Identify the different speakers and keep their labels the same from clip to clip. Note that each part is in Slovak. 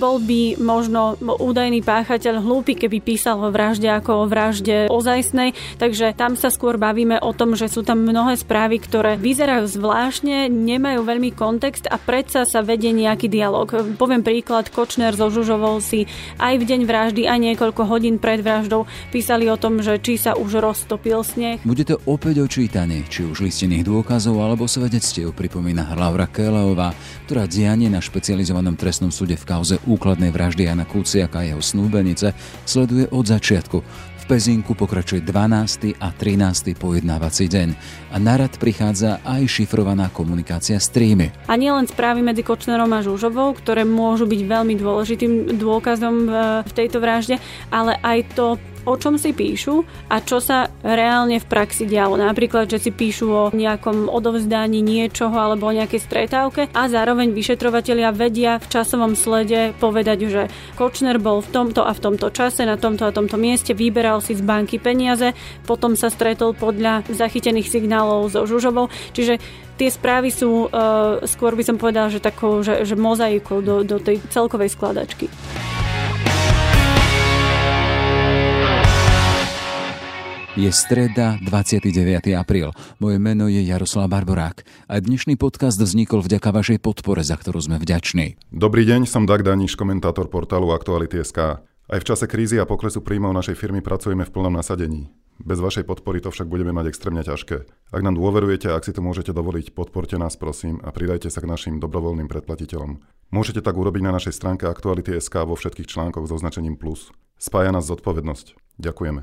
Speaker 1: bol by možno údajný páchateľ hlúpy, keby písal o vražde ako o vražde ozajstnej, takže tam sa skôr bavíme o tom, že sú tam mnohé správy, ktoré vyzerajú zvláštne, nemajú veľmi kontext a predsa sa vedie nejaký dialog. Poviem príklad, Kočner so Žužovou si aj v deň vraždy, aj niekoľko hodín pred vraždou písali o tom, že či sa už roztopil sneh.
Speaker 2: Bude to opäť o či už listených dôkazov alebo svedectiev, pripomína Laura Kéleová, ktorá dianie na špecializovanom trestnom súde v kauze úkladnej vraždy Jana Kuciaka a jeho snúbenice sleduje od začiatku. V Pezinku pokračuje 12. a 13. pojednávací deň a narad prichádza aj šifrovaná komunikácia s trímy.
Speaker 1: A nielen správy medzi Kočnerom a Žužovou, ktoré môžu byť veľmi dôležitým dôkazom v tejto vražde, ale aj to o čom si píšu a čo sa reálne v praxi dialo. Napríklad, že si píšu o nejakom odovzdaní niečoho alebo o nejakej stretávke a zároveň vyšetrovatelia vedia v časovom slede povedať, že Kočner bol v tomto a v tomto čase na tomto a tomto mieste, vyberal si z banky peniaze, potom sa stretol podľa zachytených signálov so Žužovou. Čiže tie správy sú, uh, skôr by som povedala, že takou, že, že mozaikou do, do tej celkovej skladačky.
Speaker 2: Je streda, 29. apríl. Moje meno je Jaroslav Barborák a dnešný podcast vznikol vďaka vašej podpore, za ktorú sme vďační.
Speaker 3: Dobrý deň, som Dag Daniš, komentátor portálu Aktuality.sk. Aj v čase krízy a poklesu príjmov našej firmy pracujeme v plnom nasadení. Bez vašej podpory to však budeme mať extrémne ťažké. Ak nám dôverujete a ak si to môžete dovoliť, podporte nás prosím a pridajte sa k našim dobrovoľným predplatiteľom. Môžete tak urobiť na našej stránke Aktuality.sk vo všetkých článkoch s označením plus. Spája nás zodpovednosť. Ďakujeme.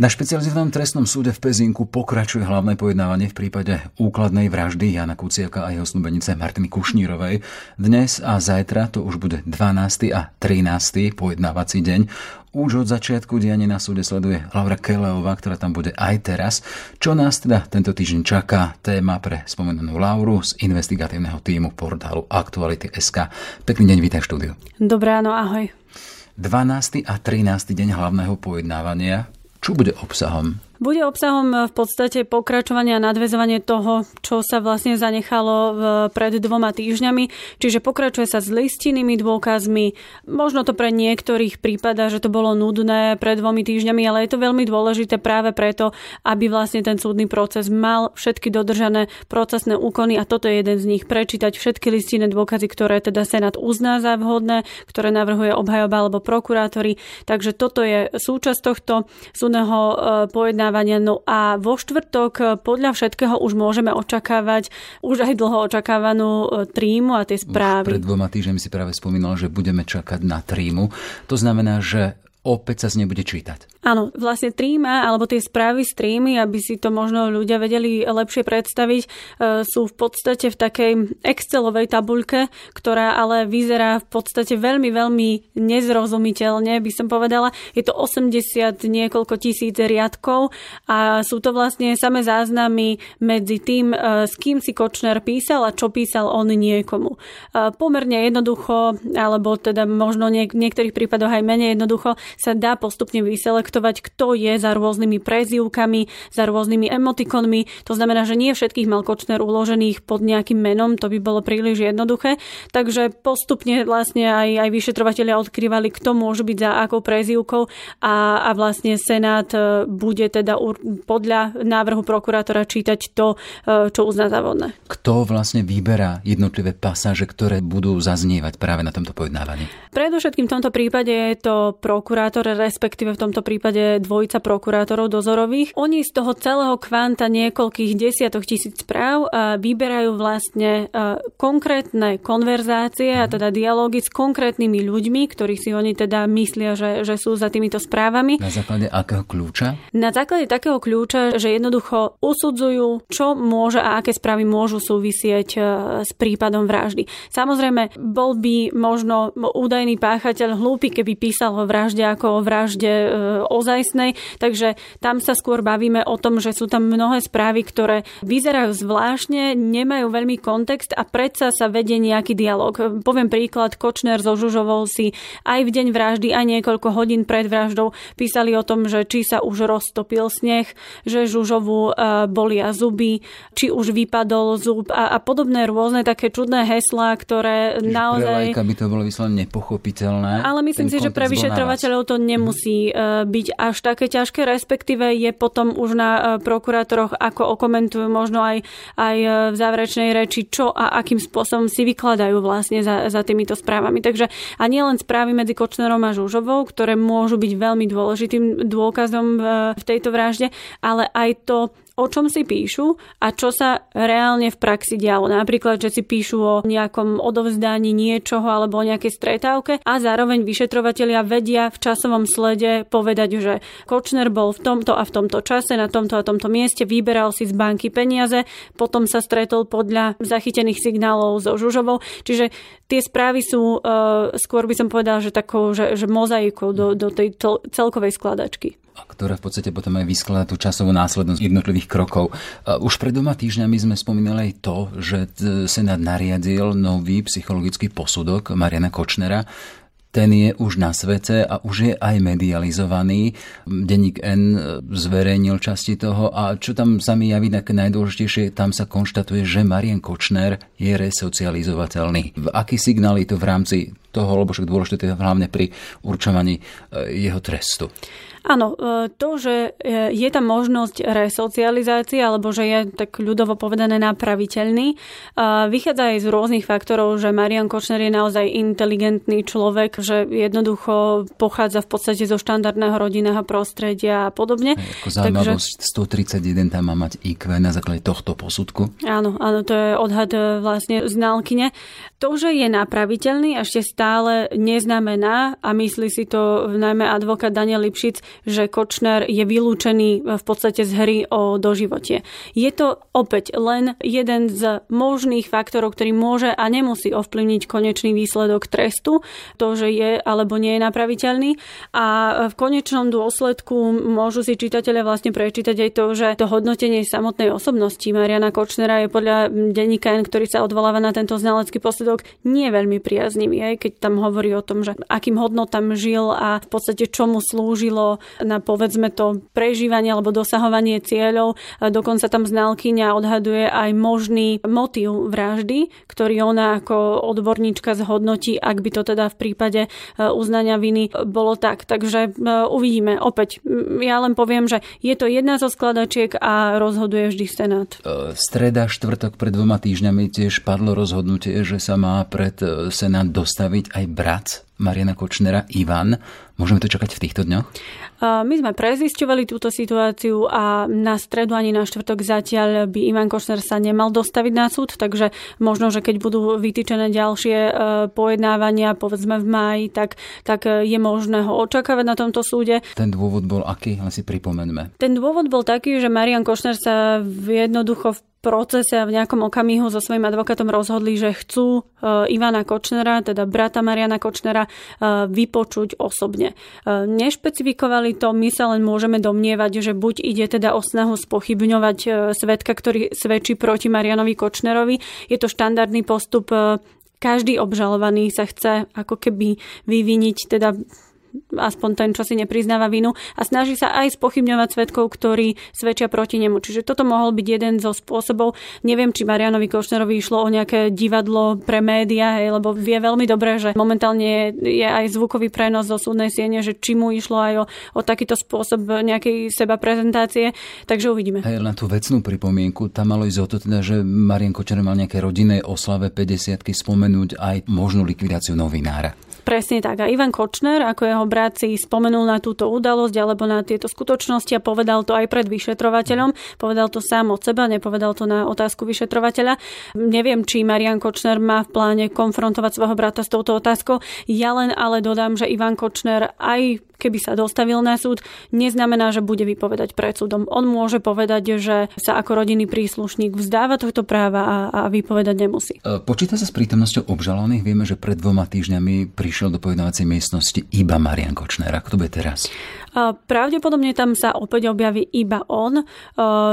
Speaker 2: Na špecializovanom trestnom súde v Pezinku pokračuje hlavné pojednávanie v prípade úkladnej vraždy Jana Kuciaka a jeho snubenice Martiny Kušnírovej. Dnes a zajtra to už bude 12. a 13. pojednávací deň. Už od začiatku dianie na súde sleduje Laura Keleová, ktorá tam bude aj teraz. Čo nás teda tento týždeň čaká? Téma pre spomenanú Lauru z investigatívneho týmu portálu Aktuality.sk. Pekný deň, vítaj v štúdiu.
Speaker 1: Dobré ráno, ahoj.
Speaker 2: 12. a 13. deň hlavného pojednávania čo bude obsahom?
Speaker 1: Bude obsahom v podstate pokračovania a nadvezovanie toho, čo sa vlastne zanechalo v, pred dvoma týždňami. Čiže pokračuje sa s listinnými dôkazmi. Možno to pre niektorých prípada, že to bolo nudné pred dvomi týždňami, ale je to veľmi dôležité práve preto, aby vlastne ten súdny proces mal všetky dodržané procesné úkony a toto je jeden z nich. Prečítať všetky listinné dôkazy, ktoré teda Senát uzná za vhodné, ktoré navrhuje obhajoba alebo prokurátori. Takže toto je súčasť tohto súdneho e, pojednávania vyjednávania. No a vo štvrtok eh, podľa všetkého už môžeme očakávať už aj dlho očakávanú eh, trímu a tie správy.
Speaker 2: Už pred dvoma týždňami si práve spomínal, že budeme čakať na trímu. To znamená, že opäť sa z nej bude čítať.
Speaker 1: Áno, vlastne tríma, alebo tie správy z trímy, aby si to možno ľudia vedeli lepšie predstaviť, e, sú v podstate v takej Excelovej tabuľke, ktorá ale vyzerá v podstate veľmi, veľmi nezrozumiteľne, by som povedala. Je to 80 niekoľko tisíc riadkov a sú to vlastne samé záznamy medzi tým, e, s kým si Kočner písal a čo písal on niekomu. E, pomerne jednoducho, alebo teda možno v niektorých prípadoch aj menej jednoducho, sa dá postupne vyselektovať, kto je za rôznymi prezývkami, za rôznymi emotikonmi. To znamená, že nie všetkých mal Kočner uložených pod nejakým menom, to by bolo príliš jednoduché. Takže postupne vlastne aj, aj vyšetrovateľia odkrývali, kto môže byť za akou prezývkou a, a vlastne Senát e, bude teda podľa návrhu prokurátora čítať to, e, čo uzná za vodné.
Speaker 2: Kto vlastne vyberá jednotlivé pasáže, ktoré budú zaznievať práve na tomto pojednávaní?
Speaker 1: Predovšetkým v tomto prípade je to prokurátor prokurátor, respektíve v tomto prípade dvojica prokurátorov dozorových. Oni z toho celého kvanta niekoľkých desiatok tisíc správ vyberajú vlastne konkrétne konverzácie a teda dialógy s konkrétnymi ľuďmi, ktorých si oni teda myslia, že, že sú za týmito správami.
Speaker 2: Na základe akého kľúča?
Speaker 1: Na základe takého kľúča, že jednoducho usudzujú, čo môže a aké správy môžu súvisieť s prípadom vraždy. Samozrejme, bol by možno údajný páchateľ hlúpy, keby písal o vražde ako o vražde e, ozajstnej, takže tam sa skôr bavíme o tom, že sú tam mnohé správy, ktoré vyzerajú zvláštne, nemajú veľmi kontext a predsa sa vedie nejaký dialog. Poviem príklad, Kočner so Žužovou si aj v deň vraždy, aj niekoľko hodín pred vraždou písali o tom, že či sa už roztopil sneh, že Žužovu e, bolia zuby, či už vypadol zub a, a podobné rôzne také čudné heslá, ktoré Čiže naozaj...
Speaker 2: Pre by to bolo vyslovene nepochopiteľné.
Speaker 1: Ale myslím si, že pre vyšetrovateľov to nemusí mm. byť až také ťažké, respektíve je potom už na e, prokurátoroch, ako okomentujú možno aj, aj v záverečnej reči, čo a akým spôsobom si vykladajú vlastne za, za týmito správami. Takže a nie len správy medzi Kočnerom a Žužovou, ktoré môžu byť veľmi dôležitým dôkazom v tejto vražde, ale aj to, o čom si píšu a čo sa reálne v praxi dialo. Napríklad, že si píšu o nejakom odovzdaní niečoho alebo o nejakej stretávke a zároveň vyšetrovatelia vedia v časovom slede povedať, že Kočner bol v tomto a v tomto čase, na tomto a tomto mieste, vyberal si z banky peniaze, potom sa stretol podľa zachytených signálov so Žužovou. Čiže tie správy sú, uh, skôr by som povedal, že takou, že, že mozaikou do, do tej celkovej skladačky
Speaker 2: ktorá v podstate potom aj vyskladá tú časovú následnosť jednotlivých krokov. Už pred dvoma týždňami sme spomínali aj to, že Senát nariadil nový psychologický posudok Mariana Kočnera, ten je už na svete a už je aj medializovaný. Denník N zverejnil časti toho a čo tam sa mi javí také najdôležitejšie, tam sa konštatuje, že Marian Kočner je resocializovateľný. V aký signál je to v rámci toho, lebo však dôležité hlavne pri určovaní e, jeho trestu?
Speaker 1: Áno, e, to, že e, je tam možnosť resocializácie, alebo že je tak ľudovo povedané napraviteľný, e, vychádza aj z rôznych faktorov, že Marian Kočner je naozaj inteligentný človek, že jednoducho pochádza v podstate zo štandardného rodinného prostredia a podobne.
Speaker 2: Ako zaujímavosť, Takže... 131 tam má mať IQ na základe tohto posudku.
Speaker 1: Áno, áno, to je odhad vlastne znalkyne. To, že je napraviteľný, ešte stále neznamená, a myslí si to najmä advokát Daniel Lipšic, že Kočner je vylúčený v podstate z hry o doživotie. Je to opäť len jeden z možných faktorov, ktorý môže a nemusí ovplyvniť konečný výsledok trestu, to, že je alebo nie je napraviteľný. A v konečnom dôsledku môžu si čitatelia vlastne prečítať aj to, že to hodnotenie samotnej osobnosti Mariana Kočnera je podľa denníka N, ktorý sa odvoláva na tento znalecký posledok, nie veľmi priaznivý, aj keď tam hovorí o tom, že akým hodnotám žil a v podstate čomu slúžilo na povedzme to prežívanie alebo dosahovanie cieľov. Dokonca tam znalkyňa odhaduje aj možný motív vraždy, ktorý ona ako odborníčka zhodnotí, ak by to teda v prípade e, uznania viny bolo tak. Takže e, uvidíme. Opäť, ja len poviem, že je to jedna zo skladačiek a rozhoduje vždy Senát.
Speaker 2: E, streda, štvrtok pred dvoma týždňami tiež padlo rozhodnutie, že sa má pred Senát dostaviť aj brat Mariana Kočnera, Ivan. Môžeme to čakať v týchto dňoch?
Speaker 1: My sme prezisťovali túto situáciu a na stredu ani na štvrtok zatiaľ by Ivan Kočner sa nemal dostaviť na súd, takže možno, že keď budú vytýčené ďalšie e, pojednávania, povedzme v máji, tak, tak je možné ho očakávať na tomto súde.
Speaker 2: Ten dôvod bol aký? Len si pripomeňme.
Speaker 1: Ten dôvod bol taký, že Marian Kočner sa jednoducho v procese a v nejakom okamihu so svojím advokátom rozhodli, že chcú e, Ivana Kočnera, teda brata Mariana Kočnera, e, vypočuť osobne. E, nešpecifikovali to, my sa len môžeme domnievať, že buď ide teda o snahu spochybňovať svetka, ktorý svedčí proti Marianovi Kočnerovi. Je to štandardný postup každý obžalovaný sa chce ako keby vyviniť teda aspoň ten, čo si nepriznáva vinu a snaží sa aj spochybňovať svetkov, ktorí svedčia proti nemu. Čiže toto mohol byť jeden zo spôsobov. Neviem, či Marianovi Košnerovi išlo o nejaké divadlo pre médiá, hej, lebo vie veľmi dobre, že momentálne je aj zvukový prenos zo súdnej siene, že či mu išlo aj o, o takýto spôsob nejakej seba prezentácie. Takže uvidíme.
Speaker 2: Hej, na tú vecnú pripomienku, tam malo ísť o to teda, že Marian Kočner mal nejaké rodinnej oslave 50 spomenúť aj možnú likvidáciu novinára.
Speaker 1: Presne tak. A Ivan Kočner, ako jeho brat, si spomenul na túto udalosť alebo na tieto skutočnosti a povedal to aj pred vyšetrovateľom. Povedal to sám od seba, nepovedal to na otázku vyšetrovateľa. Neviem, či Marian Kočner má v pláne konfrontovať svojho brata s touto otázkou. Ja len ale dodám, že Ivan Kočner aj keby sa dostavil na súd, neznamená, že bude vypovedať pred súdom. On môže povedať, že sa ako rodinný príslušník vzdáva tohto práva a, a vypovedať nemusí.
Speaker 2: E, počíta sa s prítomnosťou obžalovaných? Vieme, že pred dvoma týždňami prišiel do pojednávacej miestnosti iba Marian Kočner. Ako to bude teraz?
Speaker 1: Pravdepodobne tam sa opäť objaví iba on.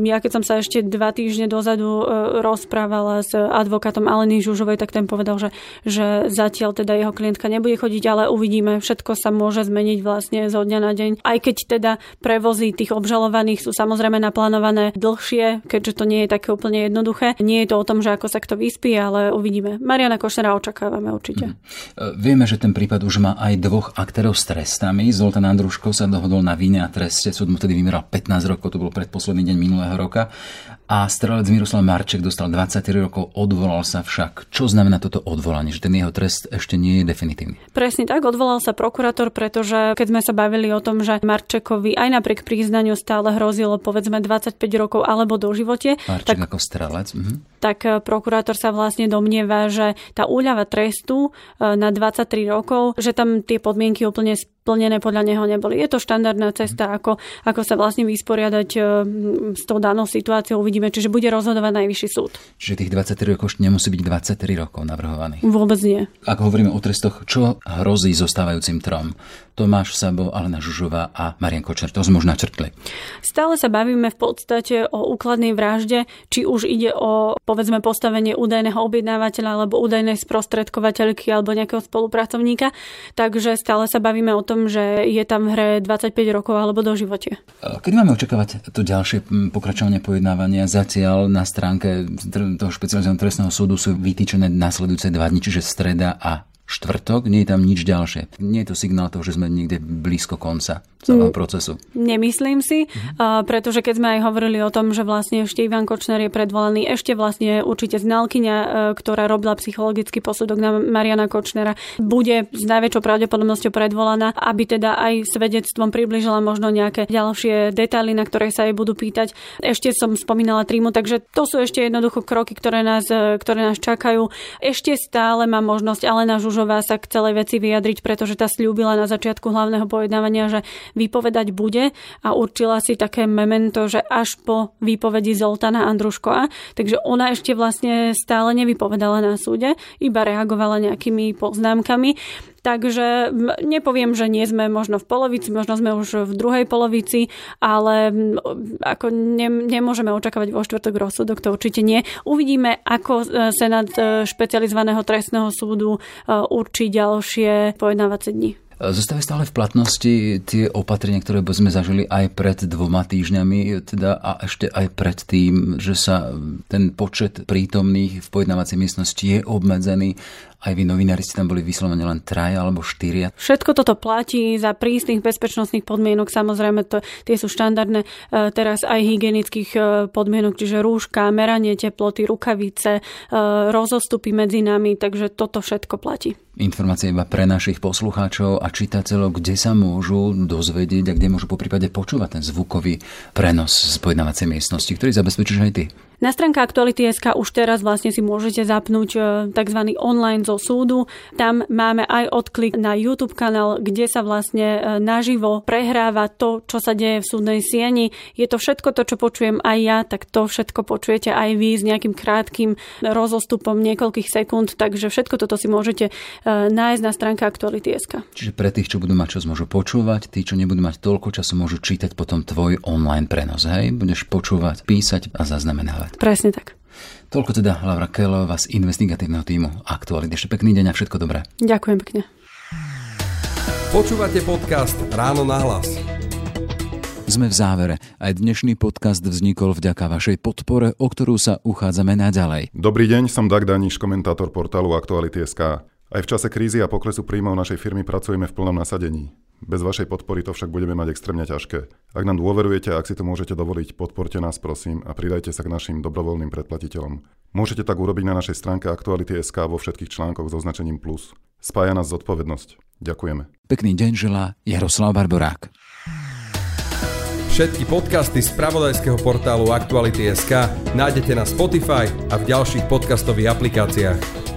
Speaker 1: Ja keď som sa ešte dva týždne dozadu rozprávala s advokátom Aleny Žužovej, tak ten povedal, že, že zatiaľ teda jeho klientka nebude chodiť, ale uvidíme, všetko sa môže zmeniť vlastne zo dňa na deň. Aj keď teda prevozy tých obžalovaných sú samozrejme naplánované dlhšie, keďže to nie je také úplne jednoduché. Nie je to o tom, že ako sa kto vyspí, ale uvidíme. Mariana Košnera očakávame určite.
Speaker 2: Mm. Vieme, že ten prípad už má aj dvoch aktérov s trestami. Zoltán Andruško sa dohodol na vine a treste. Súd mu tedy vymeral 15 rokov, to bol predposledný deň minulého roka. A strelec Miroslav Marček dostal 23 rokov, odvolal sa však. Čo znamená toto odvolanie? Že ten jeho trest ešte nie je definitívny?
Speaker 1: Presne tak, odvolal sa prokurátor, pretože keď sme sa bavili o tom, že Marčekovi aj napriek priznaniu stále hrozilo povedzme 25 rokov alebo do živote.
Speaker 2: Marček tak, ako strelec. Mhm.
Speaker 1: Tak eh, prokurátor sa vlastne domnieva, že tá úľava trestu eh, na 23 rokov, že tam tie podmienky úplne splnené podľa neho neboli. Je to štandardná cesta, ako, ako sa vlastne vysporiadať e, s tou danou situáciou. Uvidíme, čiže bude rozhodovať najvyšší súd.
Speaker 2: Čiže tých 23 rokov nemusí byť 23 rokov navrhovaných.
Speaker 1: Vôbec nie.
Speaker 2: Ak hovoríme o trestoch, čo hrozí zostávajúcim trom? Tomáš Sabo, Alena Žužová a Marian Kočer. To sme už načrtli.
Speaker 1: Stále sa bavíme v podstate o úkladnej vražde, či už ide o povedzme postavenie údajného objednávateľa alebo údajnej sprostredkovateľky alebo nejakého spolupracovníka. Takže stále sa bavíme o tom, že je tam v hre 25 rokov alebo do živote.
Speaker 2: Kedy máme očakávať to ďalšie pokračovanie pojednávania? Zatiaľ na stránke toho špecializovaného trestného súdu sú vytýčené nasledujúce dva dni, čiže streda a štvrtok, nie je tam nič ďalšie. Nie je to signál toho, že sme niekde blízko konca celého mm. procesu.
Speaker 1: Nemyslím si, uh, pretože keď sme aj hovorili o tom, že vlastne ešte Ivan Kočner je predvolaný, ešte vlastne určite znalkyňa, uh, ktorá robila psychologický posudok na Mariana Kočnera, bude s najväčšou pravdepodobnosťou predvolaná, aby teda aj svedectvom približila možno nejaké ďalšie detaily, na ktoré sa jej budú pýtať. Ešte som spomínala Trímu, takže to sú ešte jednoducho kroky, ktoré nás, uh, ktoré nás čakajú. Ešte stále má možnosť Alena Žužo Rúžová sa k celej veci vyjadriť, pretože tá slúbila na začiatku hlavného pojednávania, že vypovedať bude a určila si také memento, že až po výpovedi Zoltana Andruškoa. Takže ona ešte vlastne stále nevypovedala na súde, iba reagovala nejakými poznámkami. Takže nepoviem, že nie sme možno v polovici, možno sme už v druhej polovici, ale ako ne, nemôžeme očakávať vo štvrtok rozsudok, to určite nie. Uvidíme, ako e, Senát e, špecializovaného trestného súdu e, určí ďalšie pojednávacie dni.
Speaker 2: Zostávajú stále v platnosti tie opatrenia, ktoré sme zažili aj pred dvoma týždňami, teda a ešte aj pred tým, že sa ten počet prítomných v pojednávacej miestnosti je obmedzený aj vy novinári ste tam boli vyslovene len traja alebo štyria.
Speaker 1: Všetko toto platí za prísnych bezpečnostných podmienok, samozrejme to, tie sú štandardné e, teraz aj hygienických e, podmienok, čiže rúška, meranie teploty, rukavice, e, rozostupy medzi nami, takže toto všetko platí.
Speaker 2: Informácie iba pre našich poslucháčov a čitateľov, kde sa môžu dozvedieť a kde môžu po prípade počúvať ten zvukový prenos z pojednávacej miestnosti, ktorý zabezpečíš aj ty.
Speaker 1: Na stránke Aktuality.sk už teraz vlastne si môžete zapnúť e, tzv. online zo súdu. Tam máme aj odklik na YouTube kanál, kde sa vlastne e, naživo prehráva to, čo sa deje v súdnej sieni. Je to všetko to, čo počujem aj ja, tak to všetko počujete aj vy s nejakým krátkým rozostupom niekoľkých sekúnd, takže všetko toto si môžete e, nájsť na stránke Aktuality.sk.
Speaker 2: Čiže pre tých, čo budú mať čas, môžu počúvať, tí, čo nebudú mať toľko času, môžu čítať potom tvoj online prenos. Hej? Budeš počúvať, písať a zaznamenávať
Speaker 1: povedať. Presne tak. Toľko
Speaker 2: teda Laura Kelová z investigatívneho týmu Aktuality. Ešte pekný deň a všetko dobré.
Speaker 1: Ďakujem pekne.
Speaker 4: Počúvate podcast Ráno na hlas.
Speaker 2: Sme v závere. Aj dnešný podcast vznikol vďaka vašej podpore, o ktorú sa uchádzame naďalej.
Speaker 3: Dobrý deň, som Dag Daniš, komentátor portálu Aktuality.sk. Aj v čase krízy a poklesu príjmov našej firmy pracujeme v plnom nasadení. Bez vašej podpory to však budeme mať extrémne ťažké. Ak nám dôverujete a ak si to môžete dovoliť, podporte nás prosím a pridajte sa k našim dobrovoľným predplatiteľom. Môžete tak urobiť na našej stránke Aktuality.sk vo všetkých článkoch s označením plus. Spája nás zodpovednosť. Ďakujeme.
Speaker 2: Pekný deň želá Jaroslav Barborák.
Speaker 4: Všetky podcasty z pravodajského portálu Aktuality.sk nájdete na Spotify a v ďalších podcastových aplikáciách.